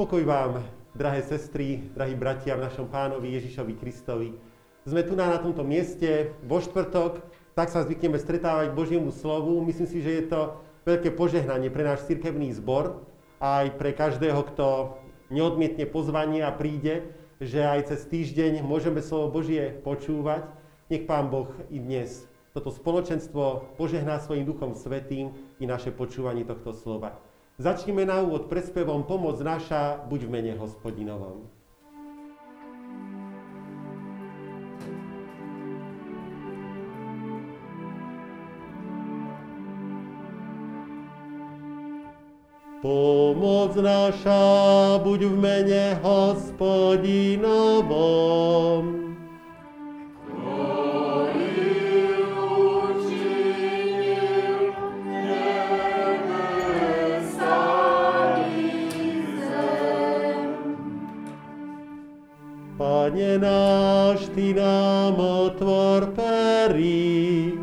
Pokoj vám, drahé sestry, drahí bratia v našom pánovi Ježišovi Kristovi. Sme tu na, na tomto mieste vo štvrtok, tak sa zvykneme stretávať Božiemu slovu. Myslím si, že je to veľké požehnanie pre náš cirkevný zbor aj pre každého, kto neodmietne pozvanie a príde, že aj cez týždeň môžeme slovo Božie počúvať. Nech Pán Boh i dnes toto spoločenstvo požehná svojim duchom svetým i naše počúvanie tohto slova. Začneme na úvod prespevom Pomoc naša, buď v mene hospodinovom. Pomoc naša, buď v mene hospodinovom. Pane náš, Ty nám otvor perí.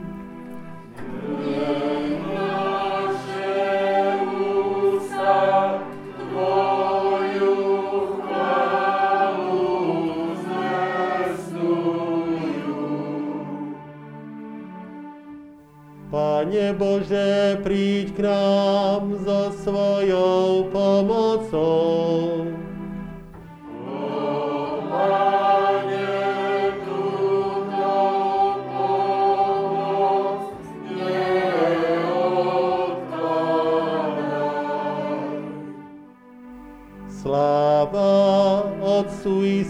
Pane Bože, príď k nám so svojou pomocou. Otcu i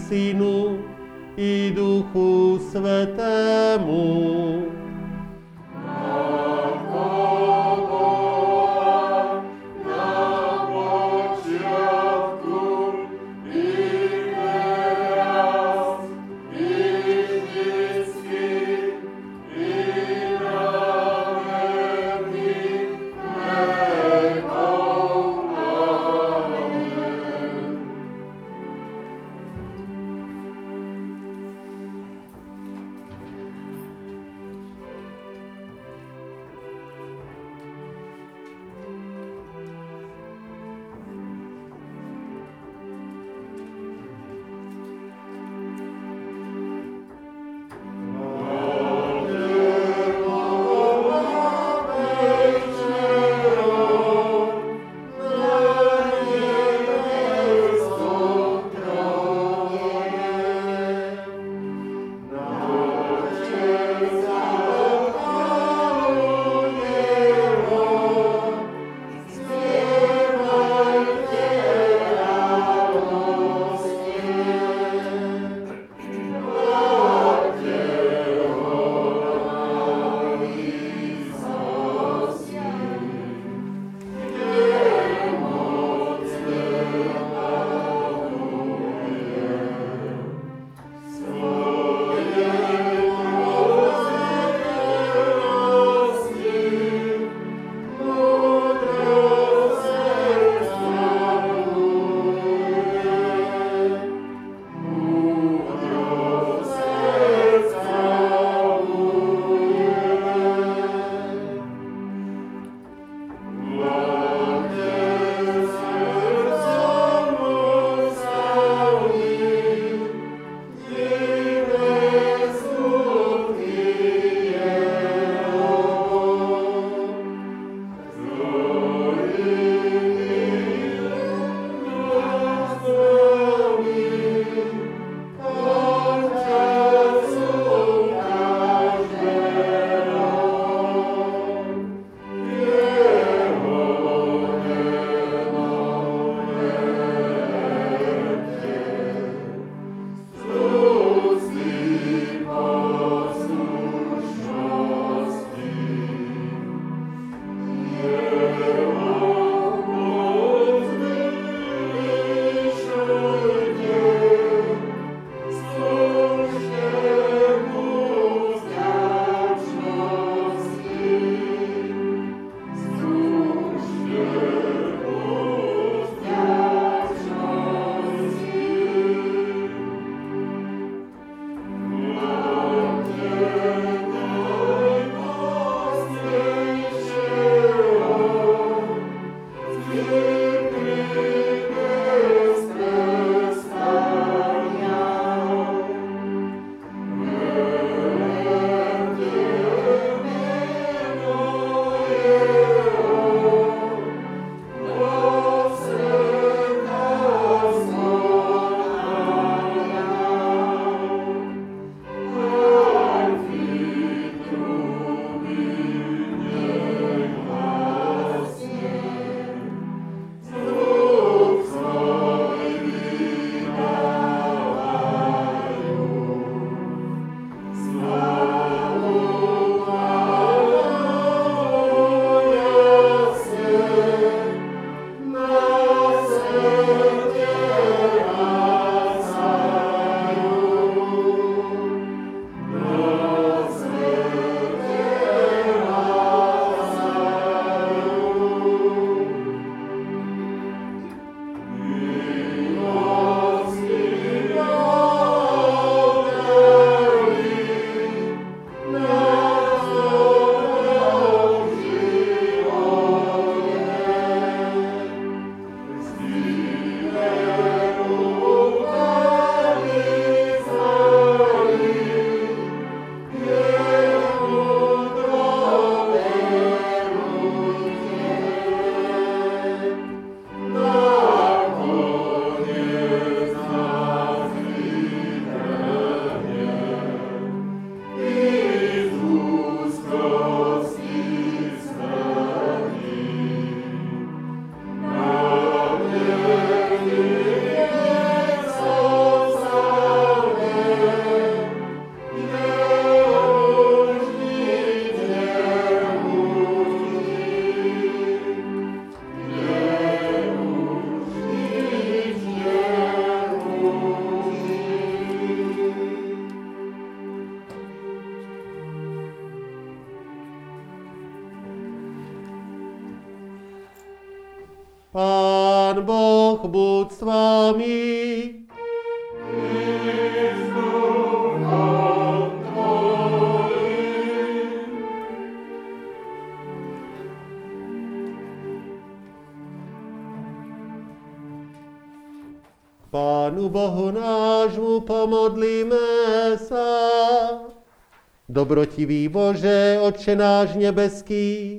Dobrotivý Bože, Otče náš nebeský,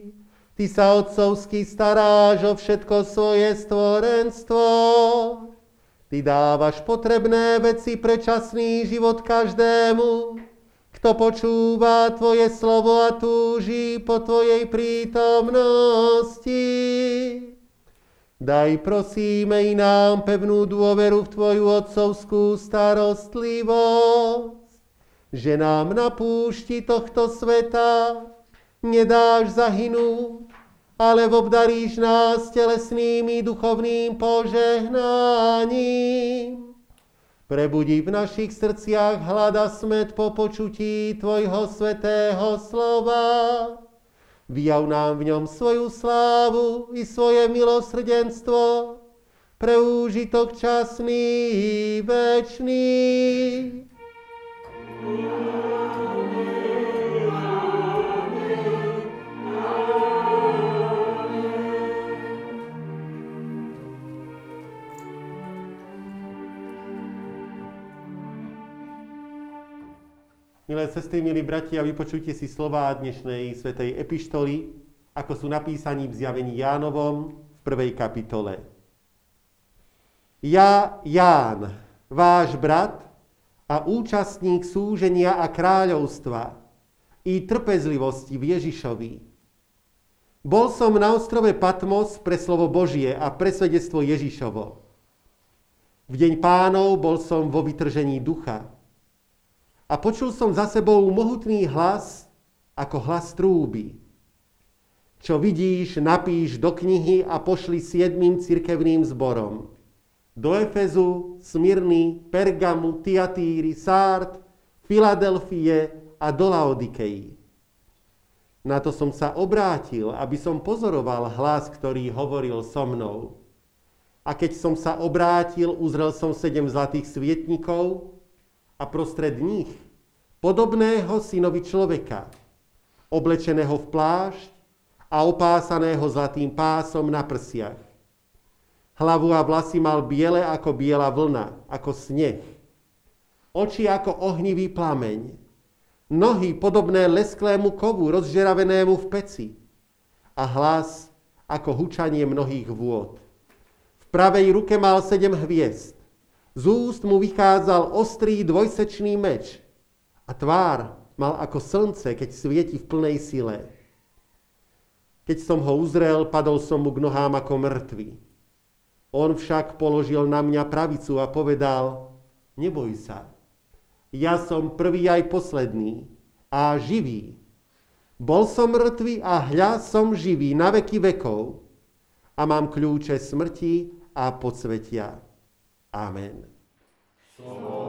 Ty sa otcovsky staráš o všetko svoje stvorenstvo. Ty dávaš potrebné veci pre časný život každému, kto počúva Tvoje slovo a túži po Tvojej prítomnosti. Daj prosíme i nám pevnú dôveru v Tvoju otcovskú starostlivosť, že nám na púšti tohto sveta nedáš zahynúť, ale obdaríš nás telesným i duchovným požehnaním. Prebudí v našich srdciach hlada smet po počutí Tvojho svetého slova Vyjav nám v ňom svoju slávu i svoje milosrdenstvo pre úžitok časný i večný. Milé sestry, milí bratia, vypočujte si slova dnešnej svetej epištoly, ako sú napísaní v zjavení Jánovom v prvej kapitole. Ja, Ján, váš brat a účastník súženia a kráľovstva i trpezlivosti v Ježišovi. Bol som na ostrove Patmos pre slovo Božie a pre svedectvo Ježišovo. V deň pánov bol som vo vytržení ducha a počul som za sebou mohutný hlas, ako hlas trúby. Čo vidíš, napíš do knihy a pošli siedmým cirkevným zborom. Do Efezu, Smyrny, Pergamu, Tiatýry, Sárt, Filadelfie a do Laodikei. Na to som sa obrátil, aby som pozoroval hlas, ktorý hovoril so mnou. A keď som sa obrátil, uzrel som sedem zlatých svietnikov, a prostred nich podobného synovi človeka, oblečeného v plášť a opásaného zlatým pásom na prsiach. Hlavu a vlasy mal biele ako biela vlna, ako sneh. Oči ako ohnivý plameň. Nohy podobné lesklému kovu, rozžeravenému v peci. A hlas ako hučanie mnohých vôd. V pravej ruke mal sedem hviezd z úst mu vychádzal ostrý dvojsečný meč a tvár mal ako slnce, keď svieti v plnej sile. Keď som ho uzrel, padol som mu k nohám ako mŕtvy. On však položil na mňa pravicu a povedal, neboj sa, ja som prvý aj posledný a živý. Bol som mŕtvý a hľa som živý na veky vekov a mám kľúče smrti a podsvetia. Amen. Slovo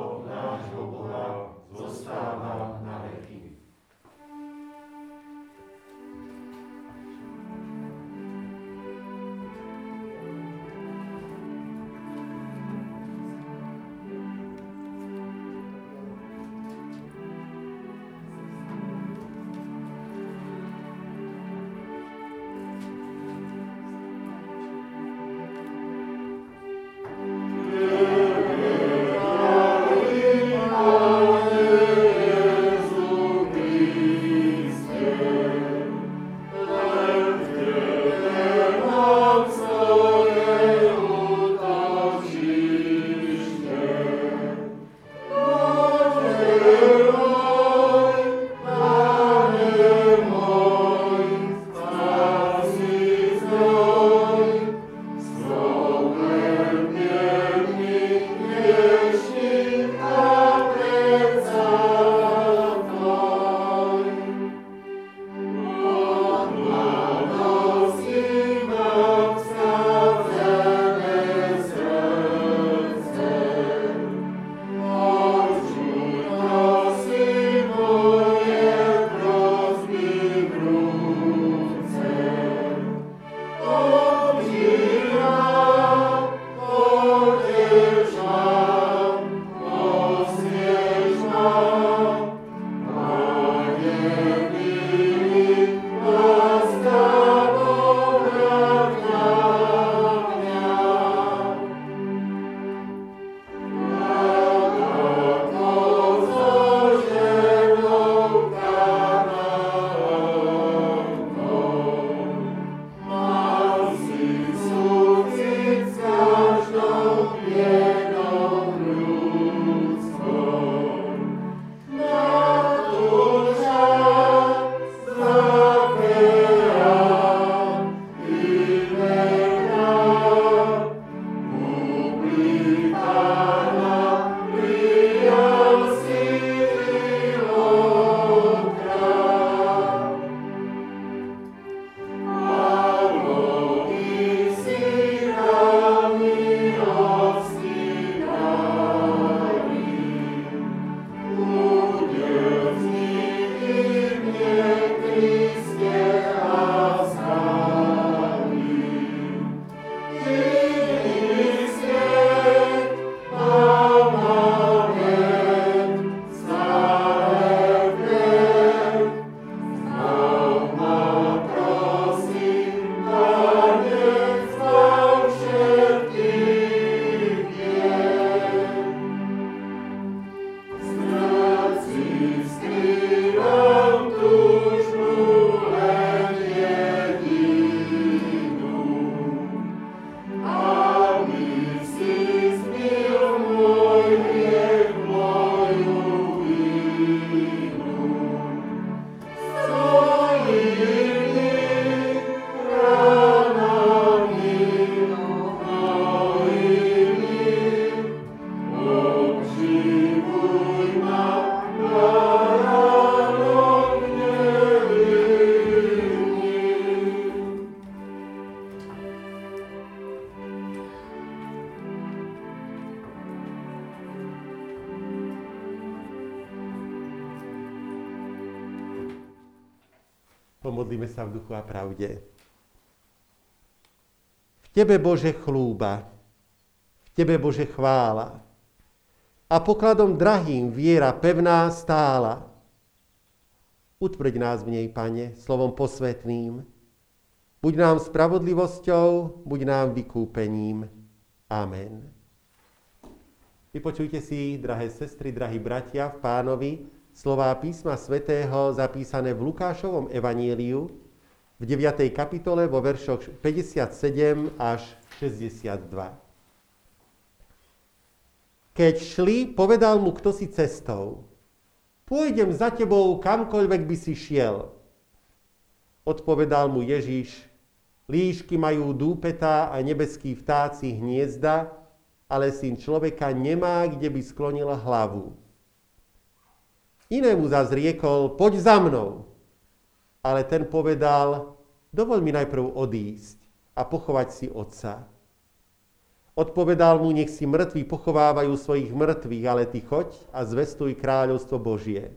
Pomodlíme sa v duchu a pravde. V Tebe, Bože, chlúba, v Tebe, Bože, chvála. A pokladom drahým viera pevná stála. Utvrď nás v nej, Pane, slovom posvetným. Buď nám spravodlivosťou, buď nám vykúpením. Amen. Vypočujte si, drahé sestry, drahí bratia, v pánovi, slová písma svätého zapísané v Lukášovom evaníliu v 9. kapitole vo veršoch 57 až 62. Keď šli, povedal mu kto si cestou. Pôjdem za tebou kamkoľvek by si šiel. Odpovedal mu Ježiš, líšky majú dúpetá a nebeský vtáci hniezda, ale syn človeka nemá, kde by sklonil hlavu. Inému zás riekol, poď za mnou. Ale ten povedal, dovol mi najprv odísť a pochovať si otca. Odpovedal mu, nech si mŕtvi pochovávajú svojich mŕtvych, ale ty choď a zvestuj kráľovstvo Božie.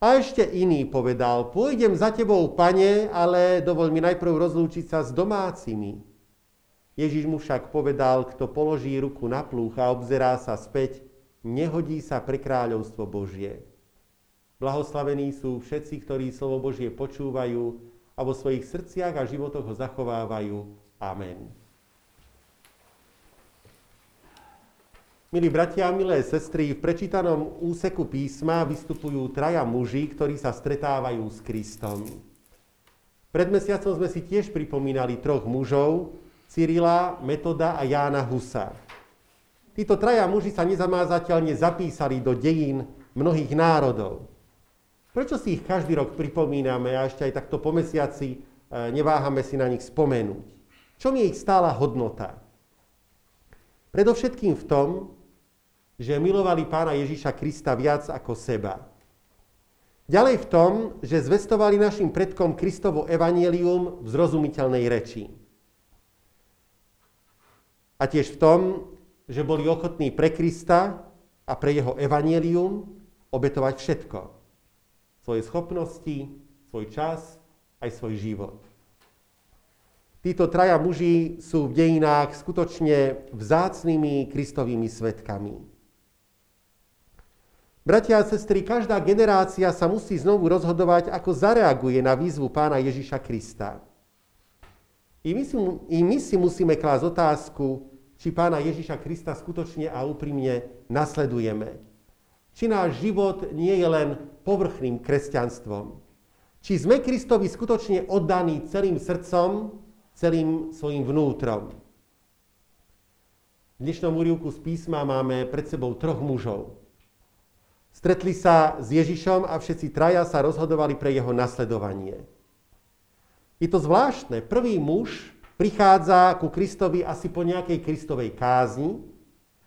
A ešte iný povedal, pôjdem za tebou, pane, ale dovol mi najprv rozlúčiť sa s domácimi. Ježiš mu však povedal, kto položí ruku na plúch a obzerá sa späť, nehodí sa pre kráľovstvo Božie. Blahoslavení sú všetci, ktorí slovo Božie počúvajú a vo svojich srdciach a životoch ho zachovávajú. Amen. Milí bratia milé sestry, v prečítanom úseku písma vystupujú traja muži, ktorí sa stretávajú s Kristom. Pred mesiacom sme si tiež pripomínali troch mužov, Cyrila, Metoda a Jána Husa. Títo traja muži sa nezamázateľne zapísali do dejín mnohých národov. Prečo si ich každý rok pripomíname a ešte aj takto po mesiaci e, neváhame si na nich spomenúť? Čo je ich stála hodnota? Predovšetkým v tom, že milovali pána Ježíša Krista viac ako seba. Ďalej v tom, že zvestovali našim predkom Kristovo evanielium v zrozumiteľnej reči. A tiež v tom, že boli ochotní pre Krista a pre jeho evanielium obetovať všetko. Svoje schopnosti, svoj čas, aj svoj život. Títo traja muži sú v dejinách skutočne vzácnými Kristovými svetkami. Bratia a sestry, každá generácia sa musí znovu rozhodovať, ako zareaguje na výzvu pána Ježiša Krista. I my si, I my si musíme klásť otázku, či pána Ježiša Krista skutočne a úprimne nasledujeme. Či náš život nie je len povrchným kresťanstvom. Či sme Kristovi skutočne oddaní celým srdcom, celým svojim vnútrom. V dnešnom úrivku z písma máme pred sebou troch mužov. Stretli sa s Ježišom a všetci traja sa rozhodovali pre jeho nasledovanie. Je to zvláštne. Prvý muž prichádza ku Kristovi asi po nejakej Kristovej kázni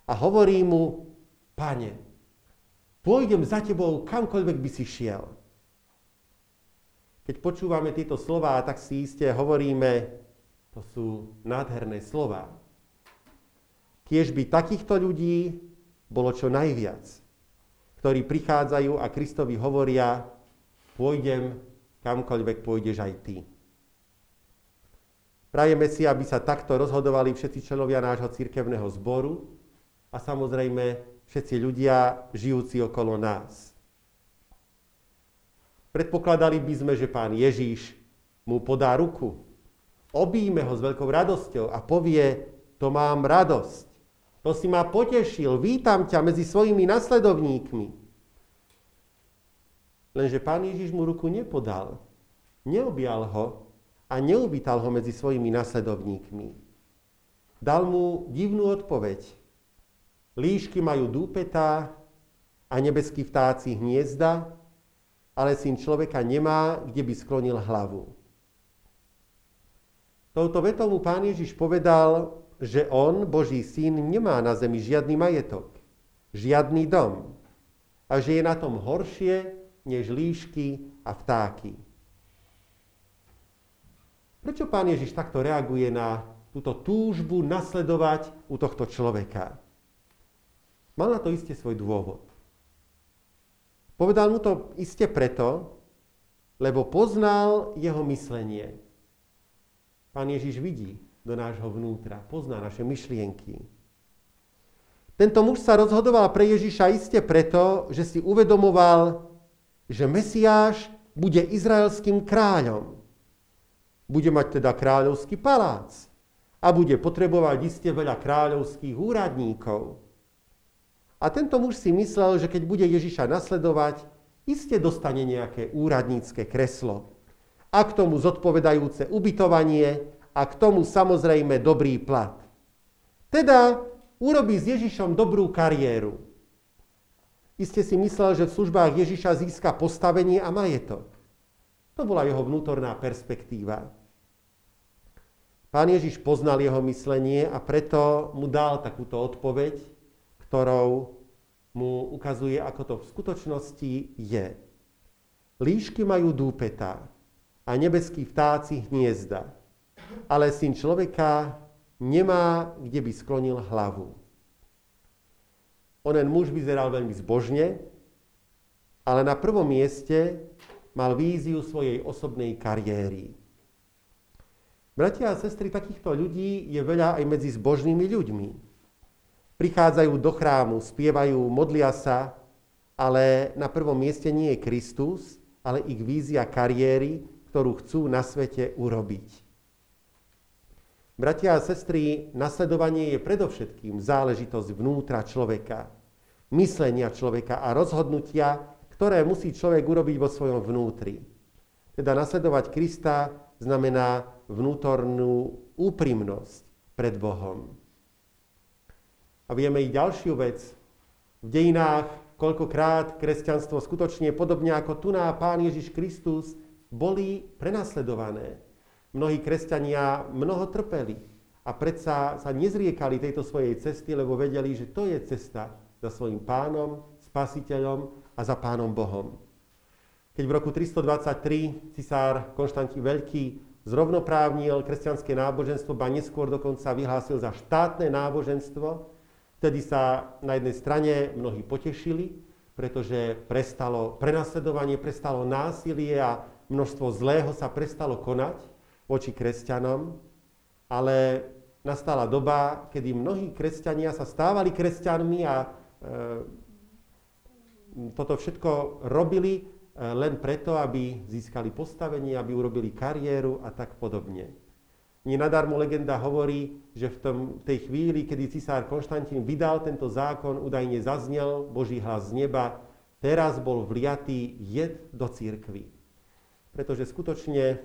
a hovorí mu, pane, pôjdem za tebou kamkoľvek by si šiel. Keď počúvame tieto slova, tak si iste hovoríme, to sú nádherné slova. Tiež by takýchto ľudí bolo čo najviac, ktorí prichádzajú a Kristovi hovoria, pôjdem kamkoľvek pôjdeš aj ty. Prajeme si, aby sa takto rozhodovali všetci členovia nášho cirkevného zboru a samozrejme všetci ľudia žijúci okolo nás. Predpokladali by sme, že pán Ježíš mu podá ruku, obíme ho s veľkou radosťou a povie, to mám radosť, to si ma potešil, vítam ťa medzi svojimi nasledovníkmi. Lenže pán Ježiš mu ruku nepodal, neobjal ho, a neuvítal ho medzi svojimi nasledovníkmi. Dal mu divnú odpoveď. Líšky majú dúpetá a nebeskí vtáci hniezda, ale syn človeka nemá, kde by sklonil hlavu. Touto vetou mu pán Ježiš povedal, že on, Boží syn, nemá na zemi žiadny majetok, žiadny dom a že je na tom horšie než líšky a vtáky. Prečo pán Ježiš takto reaguje na túto túžbu nasledovať u tohto človeka? Mal na to iste svoj dôvod. Povedal mu to iste preto, lebo poznal jeho myslenie. Pán Ježiš vidí do nášho vnútra, pozná naše myšlienky. Tento muž sa rozhodoval pre Ježiša iste preto, že si uvedomoval, že Mesiáš bude izraelským kráľom. Bude mať teda kráľovský palác a bude potrebovať iste veľa kráľovských úradníkov. A tento muž si myslel, že keď bude Ježiša nasledovať, iste dostane nejaké úradnícke kreslo. A k tomu zodpovedajúce ubytovanie a k tomu samozrejme dobrý plat. Teda urobí s Ježišom dobrú kariéru. Iste si myslel, že v službách Ježiša získa postavenie a majetok. To bola jeho vnútorná perspektíva. Pán Ježiš poznal jeho myslenie a preto mu dal takúto odpoveď, ktorou mu ukazuje, ako to v skutočnosti je. Líšky majú dúpeta a nebeskí vtáci hniezda, ale syn človeka nemá, kde by sklonil hlavu. Onen muž vyzeral veľmi zbožne, ale na prvom mieste mal víziu svojej osobnej kariéry. Bratia a sestry, takýchto ľudí je veľa aj medzi zbožnými ľuďmi. Prichádzajú do chrámu, spievajú, modlia sa, ale na prvom mieste nie je Kristus, ale ich vízia kariéry, ktorú chcú na svete urobiť. Bratia a sestry, nasledovanie je predovšetkým záležitosť vnútra človeka, myslenia človeka a rozhodnutia, ktoré musí človek urobiť vo svojom vnútri. Teda nasledovať Krista znamená vnútornú úprimnosť pred Bohom. A vieme i ďalšiu vec. V dejinách koľkokrát kresťanstvo skutočne podobne ako tu na Pán Ježiš Kristus boli prenasledované mnohí kresťania mnoho trpeli a predsa sa nezriekali tejto svojej cesty, lebo vedeli, že to je cesta za svojim pánom, spasiteľom a za pánom Bohom. Keď v roku 323 cisár Konštantín Veľký zrovnoprávnil kresťanské náboženstvo, ba neskôr dokonca vyhlásil za štátne náboženstvo, vtedy sa na jednej strane mnohí potešili, pretože prestalo prenasledovanie, prestalo násilie a množstvo zlého sa prestalo konať voči kresťanom, ale nastala doba, kedy mnohí kresťania sa stávali kresťanmi a e, toto všetko robili len preto, aby získali postavenie, aby urobili kariéru a tak podobne. Nie nadarmo legenda hovorí, že v tom, tej chvíli, kedy cisár Konštantín vydal tento zákon, údajne zaznel Boží hlas z neba, teraz bol vliatý jed do církvy. Pretože skutočne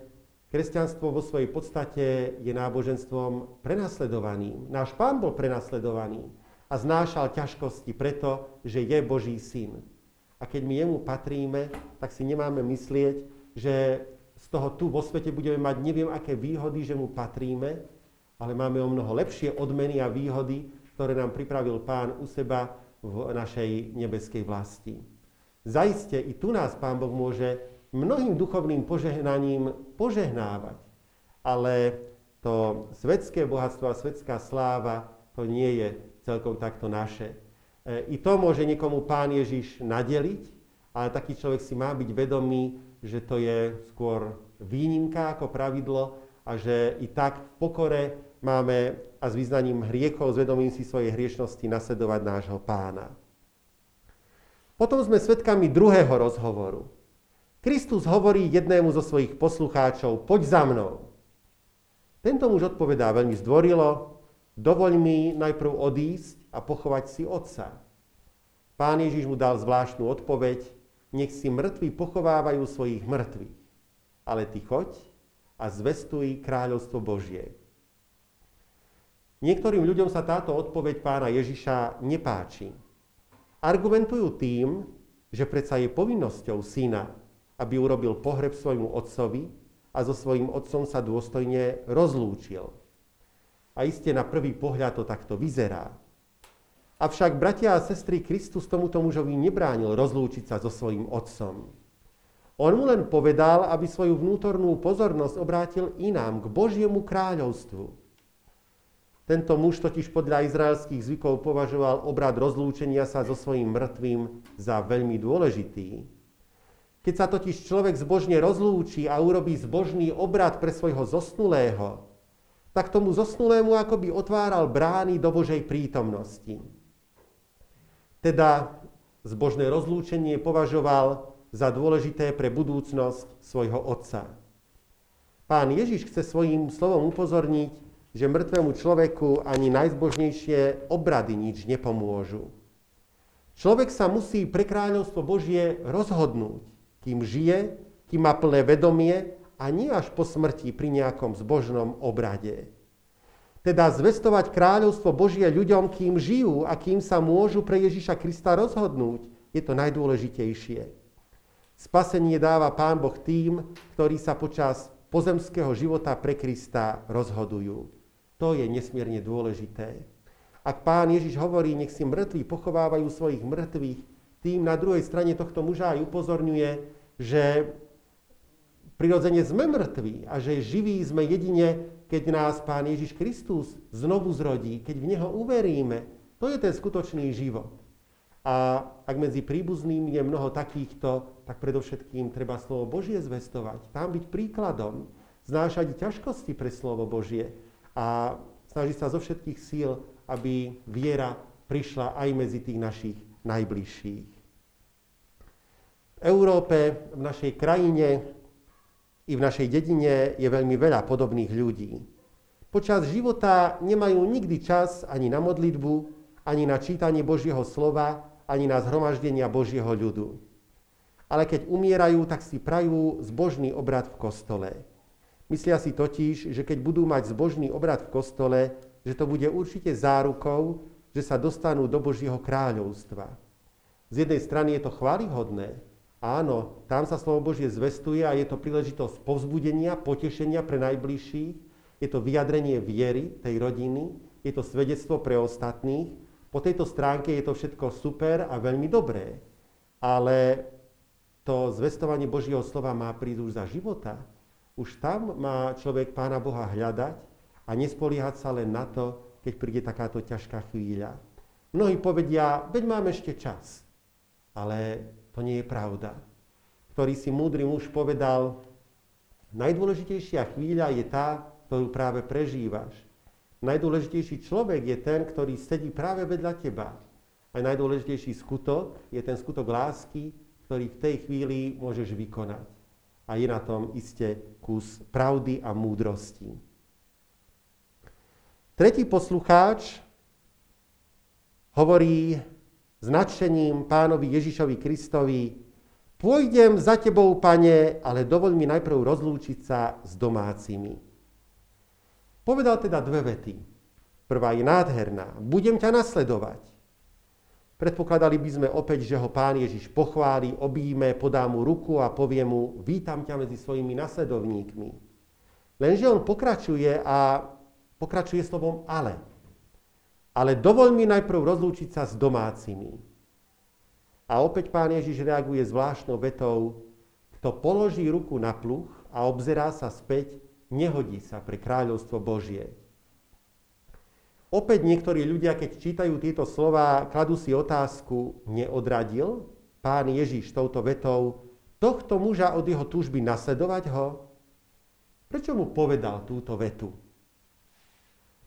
Kresťanstvo vo svojej podstate je náboženstvom prenasledovaným. Náš pán bol prenasledovaný a znášal ťažkosti preto, že je Boží syn. A keď my jemu patríme, tak si nemáme myslieť, že z toho tu vo svete budeme mať neviem aké výhody, že mu patríme, ale máme o mnoho lepšie odmeny a výhody, ktoré nám pripravil pán u seba v našej nebeskej vlasti. Zaiste i tu nás pán Boh môže mnohým duchovným požehnaním požehnávať. Ale to svetské bohatstvo a svetská sláva, to nie je celkom takto naše. E, I to môže niekomu pán Ježiš nadeliť, ale taký človek si má byť vedomý, že to je skôr výnimka ako pravidlo a že i tak v pokore máme a s význaním hriechov, s vedomím si svojej hriešnosti nasledovať nášho pána. Potom sme svedkami druhého rozhovoru. Kristus hovorí jednému zo svojich poslucháčov, poď za mnou. Tento muž odpovedá veľmi zdvorilo, dovoľ mi najprv odísť a pochovať si otca. Pán Ježiš mu dal zvláštnu odpoveď, nech si mŕtvi pochovávajú svojich mŕtvych, ale ty choď a zvestuj kráľovstvo Božie. Niektorým ľuďom sa táto odpoveď pána Ježiša nepáči. Argumentujú tým, že predsa je povinnosťou syna aby urobil pohreb svojmu otcovi a so svojím otcom sa dôstojne rozlúčil. A iste na prvý pohľad to takto vyzerá. Avšak bratia a sestry Kristus tomuto mužovi nebránil rozlúčiť sa so svojím otcom. On mu len povedal, aby svoju vnútornú pozornosť obrátil inám, k Božiemu kráľovstvu. Tento muž totiž podľa izraelských zvykov považoval obrad rozlúčenia sa so svojím mŕtvým za veľmi dôležitý. Keď sa totiž človek zbožne rozlúči a urobí zbožný obrad pre svojho zosnulého, tak tomu zosnulému akoby otváral brány do Božej prítomnosti. Teda zbožné rozlúčenie považoval za dôležité pre budúcnosť svojho otca. Pán Ježiš chce svojím slovom upozorniť, že mŕtvemu človeku ani najzbožnejšie obrady nič nepomôžu. Človek sa musí pre kráľovstvo Božie rozhodnúť kým žije, kým má plné vedomie a nie až po smrti pri nejakom zbožnom obrade. Teda zvestovať kráľovstvo Božie ľuďom, kým žijú a kým sa môžu pre Ježiša Krista rozhodnúť, je to najdôležitejšie. Spasenie dáva Pán Boh tým, ktorí sa počas pozemského života pre Krista rozhodujú. To je nesmierne dôležité. Ak Pán Ježiš hovorí, nech si mŕtvi pochovávajú svojich mŕtvych, tým na druhej strane tohto muža aj upozorňuje, že prirodzene sme mŕtvi a že živí sme jedine, keď nás Pán Ježiš Kristus znovu zrodí, keď v Neho uveríme. To je ten skutočný život. A ak medzi príbuznými je mnoho takýchto, tak predovšetkým treba slovo Božie zvestovať. Tam byť príkladom, znášať ťažkosti pre slovo Božie a snažiť sa zo všetkých síl, aby viera prišla aj medzi tých našich najbližších. V Európe, v našej krajine i v našej dedine je veľmi veľa podobných ľudí. Počas života nemajú nikdy čas ani na modlitbu, ani na čítanie Božieho slova, ani na zhromaždenia Božieho ľudu. Ale keď umierajú, tak si prajú zbožný obrad v kostole. Myslia si totiž, že keď budú mať zbožný obrad v kostole, že to bude určite zárukou, že sa dostanú do Božieho kráľovstva. Z jednej strany je to chválihodné. Áno, tam sa slovo Božie zvestuje a je to príležitosť povzbudenia, potešenia pre najbližších. Je to vyjadrenie viery tej rodiny, je to svedectvo pre ostatných. Po tejto stránke je to všetko super a veľmi dobré. Ale to zvestovanie Božieho slova má prísť už za života. Už tam má človek Pána Boha hľadať a nespoliehať sa len na to, keď príde takáto ťažká chvíľa. Mnohí povedia, veď máme ešte čas. Ale to nie je pravda. Ktorý si múdry muž povedal, najdôležitejšia chvíľa je tá, ktorú práve prežívaš. Najdôležitejší človek je ten, ktorý sedí práve vedľa teba. A najdôležitejší skutok je ten skutok lásky, ktorý v tej chvíli môžeš vykonať. A je na tom iste kus pravdy a múdrosti. Tretí poslucháč hovorí s nadšením pánovi Ježišovi Kristovi, pôjdem za tebou, pane, ale dovoľ mi najprv rozlúčiť sa s domácimi. Povedal teda dve vety. Prvá je nádherná. Budem ťa nasledovať. Predpokladali by sme opäť, že ho pán Ježiš pochváli, obíme, podá mu ruku a povie mu, vítam ťa medzi svojimi nasledovníkmi. Lenže on pokračuje a pokračuje slovom ale. Ale dovol mi najprv rozlúčiť sa s domácimi. A opäť pán Ježiš reaguje zvláštnou vetou, kto položí ruku na pluch a obzerá sa späť, nehodí sa pre kráľovstvo Božie. Opäť niektorí ľudia, keď čítajú tieto slova, kladú si otázku, neodradil pán Ježiš touto vetou tohto muža od jeho túžby nasledovať ho? Prečo mu povedal túto vetu?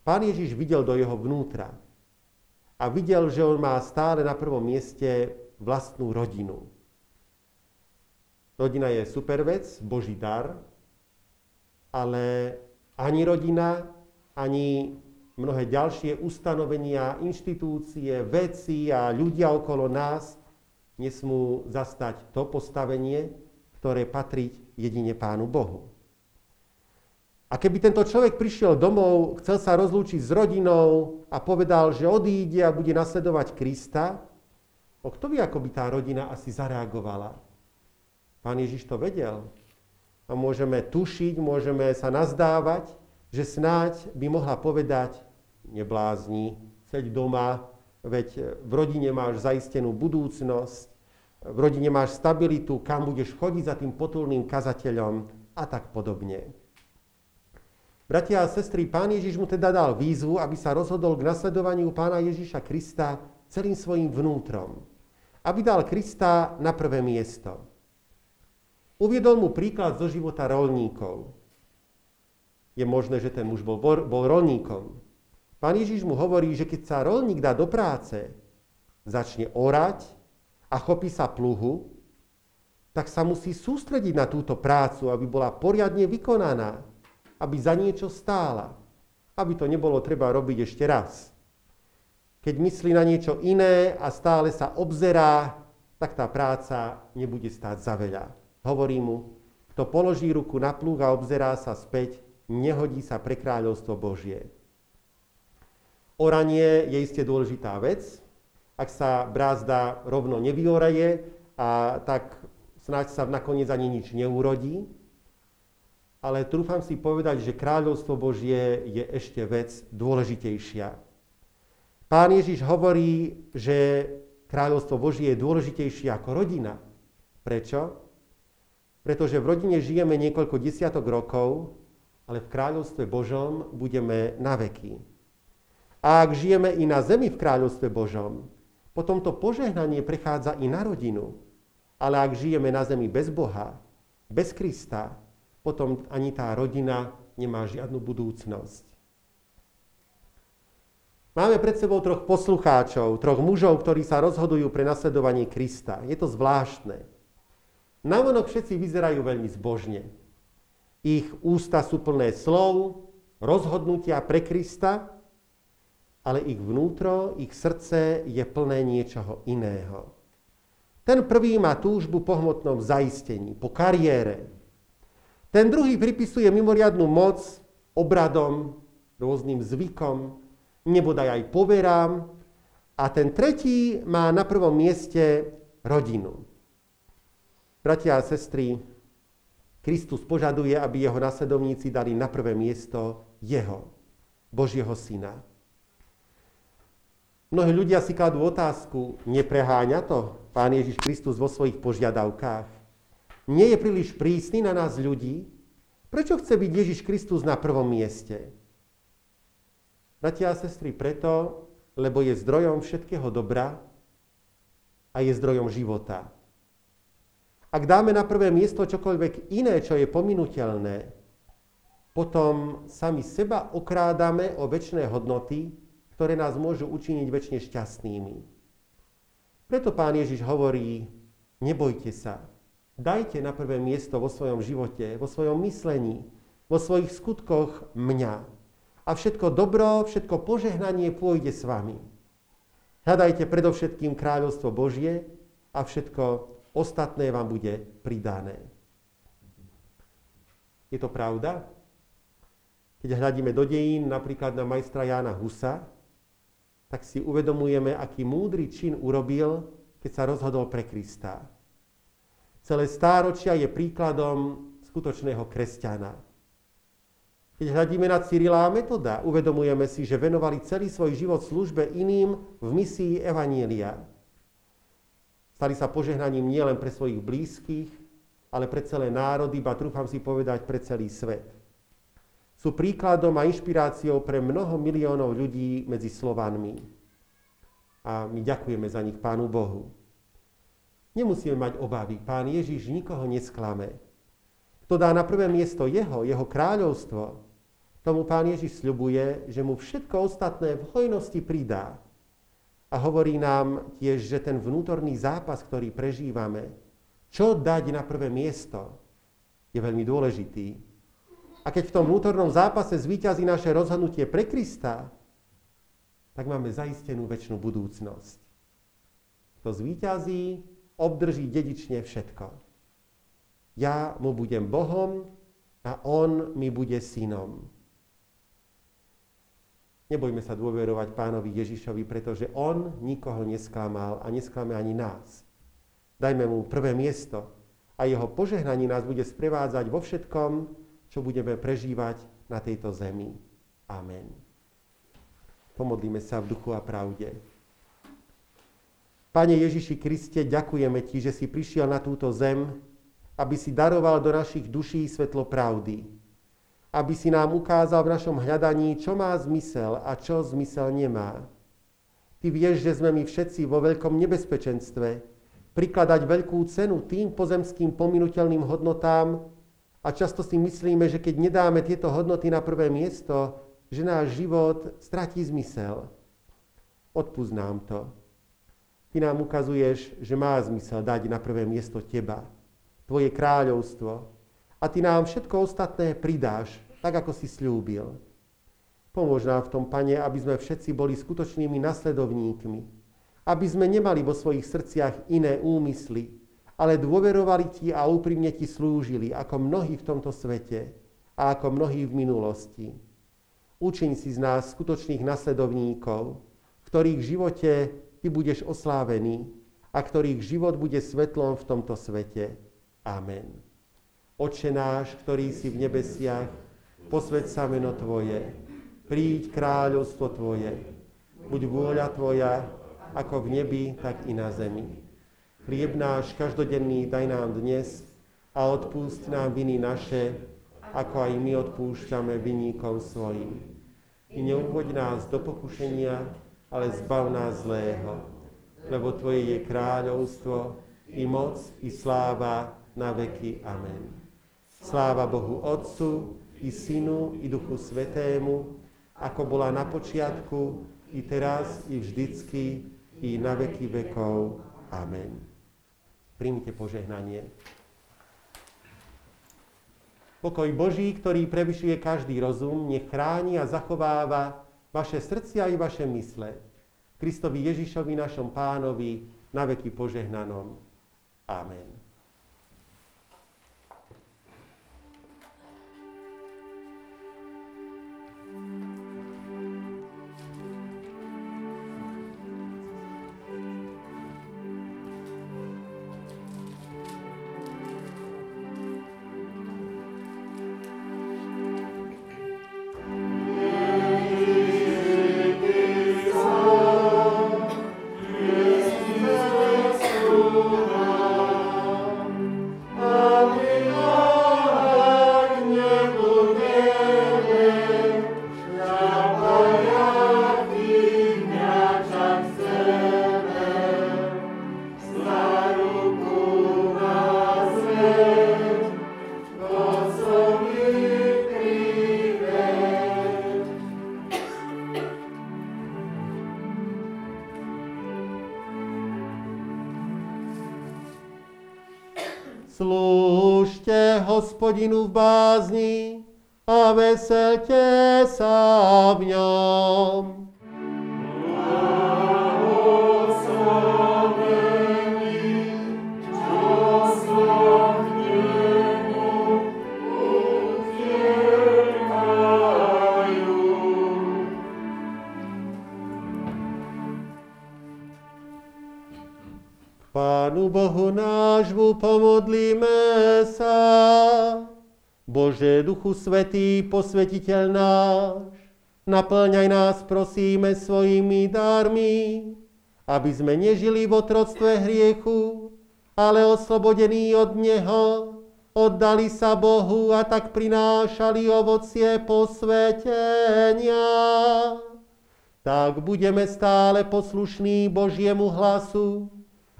Pán Ježiš videl do jeho vnútra a videl, že on má stále na prvom mieste vlastnú rodinu. Rodina je super vec, Boží dar, ale ani rodina, ani mnohé ďalšie ustanovenia, inštitúcie, veci a ľudia okolo nás nesmú zastať to postavenie, ktoré patrí jedine Pánu Bohu. A keby tento človek prišiel domov, chcel sa rozlúčiť s rodinou a povedal, že odíde a bude nasledovať Krista, o kto by ako by tá rodina asi zareagovala? Pán Ježiš to vedel. A môžeme tušiť, môžeme sa nazdávať, že snáď by mohla povedať, neblázni, seď doma, veď v rodine máš zaistenú budúcnosť, v rodine máš stabilitu, kam budeš chodiť za tým potulným kazateľom a tak podobne. Bratia a sestry, pán Ježiš mu teda dal výzvu, aby sa rozhodol k nasledovaniu pána Ježiša Krista celým svojim vnútrom. Aby dal Krista na prvé miesto. Uviedol mu príklad zo života rolníkov. Je možné, že ten muž bol, bol rolníkom. Pán Ježiš mu hovorí, že keď sa rolník dá do práce, začne orať a chopí sa pluhu, tak sa musí sústrediť na túto prácu, aby bola poriadne vykonaná, aby za niečo stála, aby to nebolo treba robiť ešte raz. Keď myslí na niečo iné a stále sa obzerá, tak tá práca nebude stáť za veľa. Hovorí mu, kto položí ruku na plúh a obzerá sa späť, nehodí sa pre kráľovstvo Božie. Oranie je iste dôležitá vec. Ak sa brázda rovno nevyoraje, a tak snáď sa nakoniec ani nič neurodí. Ale trúfam si povedať, že kráľovstvo Božie je ešte vec dôležitejšia. Pán Ježiš hovorí, že kráľovstvo Božie je dôležitejšie ako rodina. Prečo? Pretože v rodine žijeme niekoľko desiatok rokov, ale v kráľovstve Božom budeme na veky. A ak žijeme i na zemi v kráľovstve Božom, potom to požehnanie prechádza i na rodinu. Ale ak žijeme na zemi bez Boha, bez Krista, potom ani tá rodina nemá žiadnu budúcnosť. Máme pred sebou troch poslucháčov, troch mužov, ktorí sa rozhodujú pre nasledovanie Krista. Je to zvláštne. Navonok všetci vyzerajú veľmi zbožne. Ich ústa sú plné slov, rozhodnutia pre Krista, ale ich vnútro, ich srdce je plné niečoho iného. Ten prvý má túžbu po hmotnom zaistení, po kariére. Ten druhý pripisuje mimoriadnú moc obradom, rôznym zvykom, nebodaj aj poverám. A ten tretí má na prvom mieste rodinu. Bratia a sestry, Kristus požaduje, aby jeho nasledovníci dali na prvé miesto jeho, Božieho syna. Mnohí ľudia si kladú otázku, nepreháňa to Pán Ježiš Kristus vo svojich požiadavkách? Nie je príliš prísny na nás ľudí? Prečo chce byť Ježiš Kristus na prvom mieste? Bratia a sestry, preto, lebo je zdrojom všetkého dobra a je zdrojom života. Ak dáme na prvé miesto čokoľvek iné, čo je pominuteľné, potom sami seba okrádame o väčšie hodnoty, ktoré nás môžu učiniť väčšine šťastnými. Preto pán Ježiš hovorí, nebojte sa, dajte na prvé miesto vo svojom živote, vo svojom myslení, vo svojich skutkoch mňa. A všetko dobro, všetko požehnanie pôjde s vami. Hľadajte predovšetkým kráľovstvo Božie a všetko ostatné vám bude pridané. Je to pravda? Keď hľadíme do dejín, napríklad na majstra Jána Husa, tak si uvedomujeme, aký múdry čin urobil, keď sa rozhodol pre Krista. Celé stáročia je príkladom skutočného kresťana. Keď hľadíme na Cyrila a Metoda, uvedomujeme si, že venovali celý svoj život službe iným v misii Evanielia. Stali sa požehnaním nielen pre svojich blízkych, ale pre celé národy, ba trúfam si povedať pre celý svet. Sú príkladom a inšpiráciou pre mnoho miliónov ľudí medzi Slovanmi. A my ďakujeme za nich Pánu Bohu. Nemusíme mať obavy. Pán Ježiš nikoho nesklame. Kto dá na prvé miesto jeho, jeho kráľovstvo, tomu Pán Ježiš sľubuje, že mu všetko ostatné v hojnosti pridá. A hovorí nám tiež, že ten vnútorný zápas, ktorý prežívame, čo dať na prvé miesto, je veľmi dôležitý. A keď v tom vnútornom zápase zvíťazí naše rozhodnutie pre Krista, tak máme zaistenú väčšinu budúcnosť. Kto zvíťazí, obdrží dedične všetko. Ja mu budem Bohom a on mi bude synom. Nebojme sa dôverovať pánovi Ježišovi, pretože on nikoho nesklamal a nesklame ani nás. Dajme mu prvé miesto a jeho požehnanie nás bude sprevádzať vo všetkom, čo budeme prežívať na tejto zemi. Amen. Pomodlíme sa v duchu a pravde. Pane Ježiši Kriste, ďakujeme Ti, že si prišiel na túto zem, aby si daroval do našich duší svetlo pravdy aby si nám ukázal v našom hľadaní, čo má zmysel a čo zmysel nemá. Ty vieš, že sme my všetci vo veľkom nebezpečenstve, prikladať veľkú cenu tým pozemským pominuteľným hodnotám a často si myslíme, že keď nedáme tieto hodnoty na prvé miesto, že náš život stratí zmysel. Odpúsť nám to. Ty nám ukazuješ, že má zmysel dať na prvé miesto teba, tvoje kráľovstvo a ty nám všetko ostatné pridáš, tak ako si slúbil. Pomôž nám v tom, Pane, aby sme všetci boli skutočnými nasledovníkmi, aby sme nemali vo svojich srdciach iné úmysly, ale dôverovali Ti a úprimne Ti slúžili, ako mnohí v tomto svete a ako mnohí v minulosti. Učiň si z nás skutočných nasledovníkov, v ktorých živote Ty budeš oslávený a ktorých život bude svetlom v tomto svete. Amen. Oče náš, ktorý si v nebesiach, posved sa meno Tvoje, príď kráľovstvo Tvoje, buď vôľa Tvoja, ako v nebi, tak i na zemi. Chlieb náš každodenný daj nám dnes a odpúšť nám viny naše, ako aj my odpúšťame vinníkom svojim. I neuvoď nás do pokušenia, ale zbav nás zlého, lebo Tvoje je kráľovstvo, i moc, i sláva na veky. Amen. Sláva Bohu Otcu, i Synu, i Duchu Svetému, ako bola na počiatku, i teraz, i vždycky, i na veky vekov. Amen. Príjmite požehnanie. Pokoj Boží, ktorý prevyšuje každý rozum, nech a zachováva vaše srdcia i vaše mysle. Kristovi Ježišovi, našom pánovi, na veky požehnanom. Amen. Hospodinu v Duchu Svetý, posvetiteľ náš, naplňaj nás, prosíme, svojimi darmi, aby sme nežili v otroctve hriechu, ale oslobodení od Neho, oddali sa Bohu a tak prinášali ovocie posvetenia. Tak budeme stále poslušní Božiemu hlasu,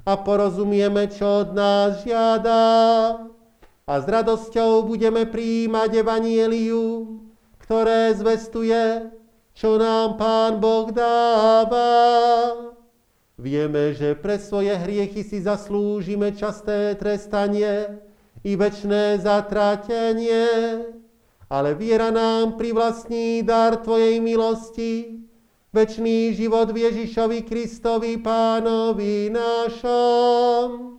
a porozumieme, čo od nás žiada. A s radosťou budeme príjmať evanielium, ktoré zvestuje, čo nám Pán Boh dáva. Vieme, že pre svoje hriechy si zaslúžime časté trestanie i večné zatratenie, ale viera nám privlastní dar Tvojej milosti, večný život v Ježišovi Kristovi Pánovi našom.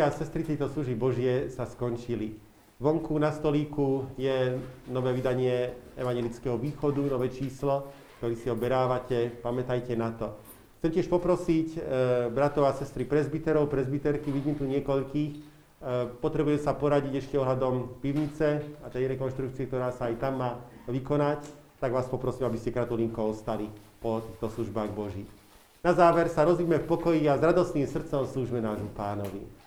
Bratia a sestry, tieto služby Božie sa skončili. Vonku na stolíku je nové vydanie Evangelického východu, nové číslo, ktorý si oberávate. Pamätajte na to. Chcem tiež poprosiť e, bratov a sestry presbyterov, presbyterky, vidím tu niekoľkých, e, potrebuje sa poradiť ešte ohľadom pivnice a tej rekonštrukcie, ktorá sa aj tam má vykonať, tak vás poprosím, aby ste kratulinko ostali po týchto službách Boží. Na záver sa rozvíjme v pokoji a s radostným srdcom slúžme nášmu pánovi.